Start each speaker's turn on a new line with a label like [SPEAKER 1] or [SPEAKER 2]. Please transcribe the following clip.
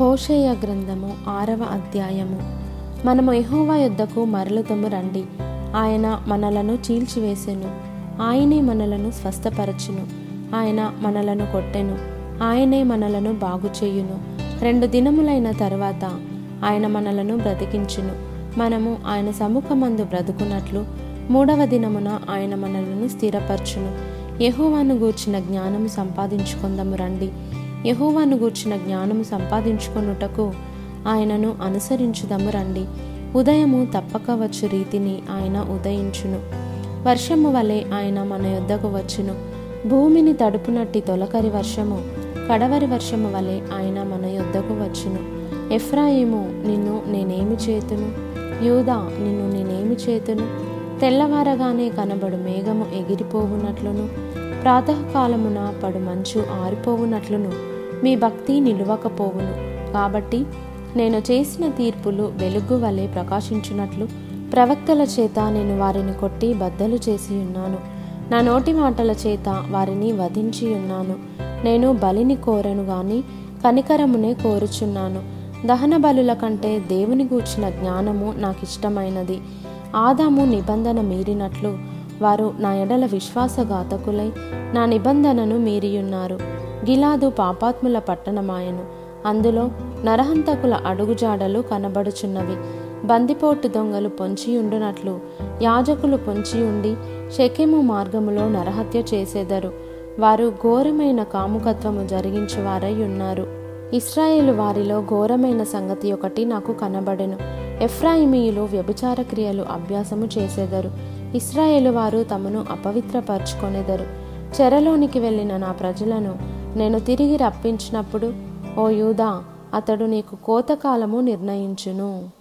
[SPEAKER 1] హోషేయ గ్రంథము ఆరవ అధ్యాయము. మనము ఎహోవా యుద్ధకు మరలుతము రండి. ఆయన మనలను చీల్చివేసెను. ఆయనే మనలను స్వస్థపరచును. ఆయన మనలను కొట్టెను. ఆయనే మనలను బాగుచేయును. రెండు దినములైన తర్వాత ఆయన మనలను బ్రతికించును. మనము ఆయన సముఖమందు బ్రతుకున్నట్లు మూడవ దినమున ఆయన మనలను స్థిరపరచును. ఎహోవాను గూర్చిన జ్ఞానము సంపాదించుకుందాము రండి. యహోవాను గూర్చిన జ్ఞానము సంపాదించుకొనుటకు ఆయనను అనుసరించుదము రండి. ఉదయము తప్పక వచ్చు రీతిని ఆయన ఉదయించును. వర్షము వలె ఆయన మన యొద్దకు వచ్చును. భూమిని తడుపునట్టి తొలకరి వర్షము కడవరి వర్షము వలె ఆయన మన యొద్దకు వచ్చును. ఎఫ్రాయిము నిన్ను నేనేమి చేతును? యూదా నిన్ను నేనేమి చేతును? తెల్లవారగానే కనబడు మేఘము ఎగిరిపోవునట్లును. ప్రాతకాలమున పడు మంచు ఆరిపోవునట్లును. మీ భక్తి నిలువకపోవును. కాబట్టి నేను చేసిన తీర్పులు వెలుగు వలె ప్రకాశించున్నట్లు ప్రవక్తల చేత నేను వారిని కొట్టి బద్దలు చేసి ఉన్నాను. నా నోటి మాటల చేత వారిని వధించి ఉన్నాను. నేను బలిని కోరను గాని కనికరమునే కోరుచున్నాను. దహన బలుల కంటే దేవుని గూర్చిన జ్ఞానము నాకు ఇష్టమైనది ఆదాము నిబంధన మీరినట్లు వారు నా ఎడల విశ్వాసఘాతకులై నా నిబంధనను మీరియున్నారు. గిలాదు పాపాత్ముల పట్టణమాయను. అందులో నరహంతకుల అడుగుజాడలు కనబడుచున్నవి. బందిపోటు దొంగలు పొంచియుండునట్లు యాజకులు పొంచియుండి షెకెము మార్గములో నరహత్య చేసేదరు. వారు ఘోరమైన కాముకత్వము జరిగించువారై ఉన్నారు. ఇస్రాయేలు వారిలో ఘోరమైన సంగతి ఒకటి నాకు కనబడెను. ఎఫ్రాయిమీయులు వ్యభిచార క్రియలు అభ్యాసము చేసేదరు. ఇస్రాయేలు వారు తమను అపవిత్రపరచుకొనేదరు. చెరలోనికి వెళ్ళిన నా ప్రజలను నేను తిరిగి రప్పించినప్పుడు ఓ యూదా అతడు నీకు కోతకాలము నిర్ణయించును.